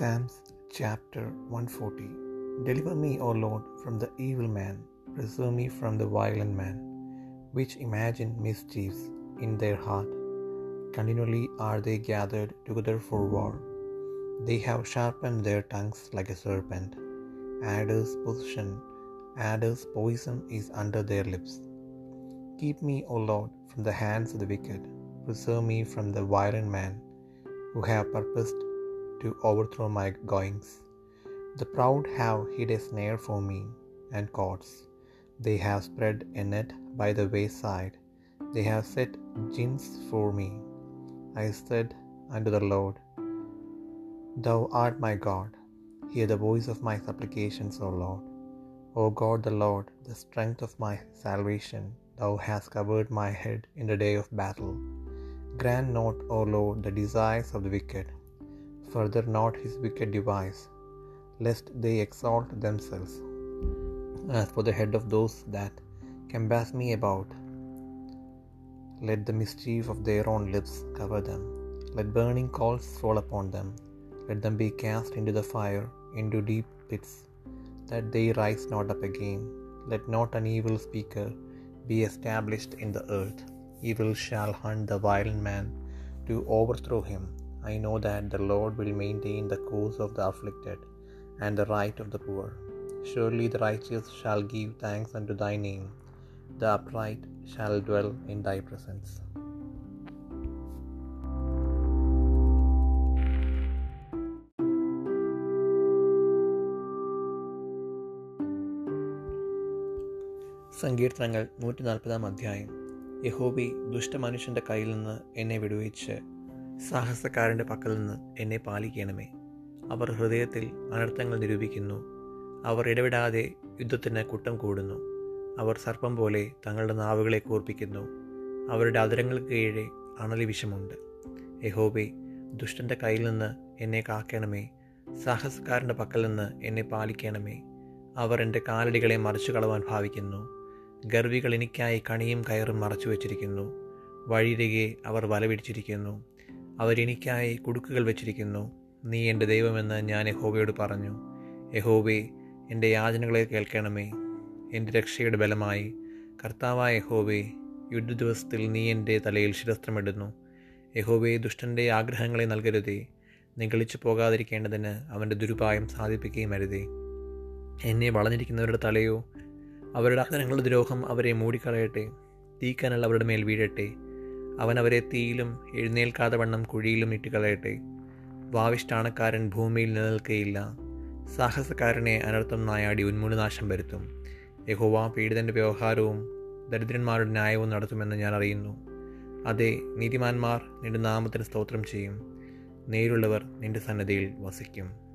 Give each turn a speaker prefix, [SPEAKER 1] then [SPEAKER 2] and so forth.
[SPEAKER 1] Psalms chapter 140 Deliver me, O Lord, from the evil man, preserve me from the violent man, which imagine mischiefs in their heart. Continually are they gathered together for war. They have sharpened their tongues like a serpent. Adder's poison, adder's poison is under their lips. Keep me, O Lord, from the hands of the wicked. Preserve me from the violent man, who have purposed to overthrow my goings. The proud have hid a snare for me, and cords. They have spread a net by the wayside. They have set gins for me. I said unto the Lord, Thou art my God. Hear the voice of my supplications, O Lord. O God the Lord, the strength of my salvation, Thou hast covered my head in the day of battle. Grant not, O Lord, the desires of the wicked, further not his wicked device, lest they exalt themselves. As for the head of those that compass me about, let the mischief of their own lips cover them. Let burning coals fall upon them. Let them be cast into the fire, into deep pits, that they rise not up again. Let not an evil speaker be established in the earth. Evil shall hunt the violent man to overthrow him. I know that the Lord will maintain the cause of the afflicted and the right of the poor. Surely the righteous shall give thanks unto thy name, the upright shall dwell in thy presence. സങ്കീർത്തനങ്ങൾ നൂറ്റി നാൽപ്പതാം അധ്യായം യഹോബി ദുഷ്ടമനുഷ്യന്റെ കയ്യിൽ നിന്ന് എന്നെ വിടുവിച്ച് സാഹസക്കാരന്റെ പക്കൽ നിന്ന് എന്നെ പാലിക്കണമേ. അവർ ഹൃദയത്തിൽ അനർത്ഥങ്ങൾ നിരൂപിക്കുന്നു. അവർ ഇടപെടാതെ യുദ്ധത്തിന് കുട്ടം കൂടുന്നു. അവർ സർപ്പം പോലെ തങ്ങളുടെ നാവുകളെ കൂർപ്പിക്കുന്നു. അവരുടെ അതിരങ്ങൾക്ക് കീഴെ അണലി വിഷമുണ്ട്. യഹോബെ ദുഷ്ടന്റെ കയ്യിൽ നിന്ന് എന്നെ കാക്കണമേ. സാഹസക്കാരന്റെ പക്കൽ നിന്ന് എന്നെ പാലിക്കണമേ. അവർ എന്റെ കാലടികളെ മറിച്ചു കളവാൻ ഭാവിക്കുന്നു. ഗർവികൾ എനിക്കായി കണിയും കയറും മറച്ചു വച്ചിരിക്കുന്നു വഴിയിരികെ അവർ വലപിടിച്ചിരിക്കുന്നു. അവരെനിക്കായി കുടുക്കുകൾ വച്ചിരിക്കുന്നു. നീ എന്റെ ദൈവമെന്ന് ഞാൻ യഹോവയോട് പറഞ്ഞു. യഹോവേ എന്റെ യാചനകളെ കേൾക്കണമേ. എന്റെ രക്ഷയുടെ ബലമായി. കർത്താവായ യഹോവേ യുദ്ധ ദിവസത്തിൽ നീ എന്റെ തലയിൽ ശിരസ്ത്രമിടുന്നു. യഹോവേ ദുഷ്ടന്റെ ആഗ്രഹങ്ങളെ നൽകരുതേ. നിഗളിച്ചു പോകാതിരിക്കേണ്ടതിന് അവന്റെ ദുരുപായം സാധിപ്പിക്കുകയും അരുതേ. എന്നെ വളഞ്ഞിരിക്കുന്നവരുടെ തലയോ അവരുടെ അഹനങ്ങളുടെ ദ്രോഹം അവരെ മൂടിക്കളയട്ടെ. തീക്കനൽ അവരുടെ മേൽ വീഴട്ടെ. അവൻ അവരെ തീയിലും എഴുന്നേൽക്കാതെ വണ്ണം കുഴിയിലും ഇട്ടുകളയട്ടെ വാവിഷ്ടാണക്കാരൻ ഭൂമിയിൽ നിലനിൽക്കുകയില്ല സാഹസക്കാരനെ അനർത്ഥം നായാടി ഉന്മൂലനാശം വരുത്തും. യഹോവ പീഡിതന്റെ വ്യവഹാരവും ദരിദ്രന്മാരുടെ ന്യായവും നടത്തുമെന്ന് ഞാൻ അറിയുന്നു. അതെ നീതിമാന്മാർ നിന്റെ നാമത്തിന് സ്തോത്രം ചെയ്യും. നേരുള്ളവർ നിന്റെ സന്നദ്ധയിൽ വസിക്കും.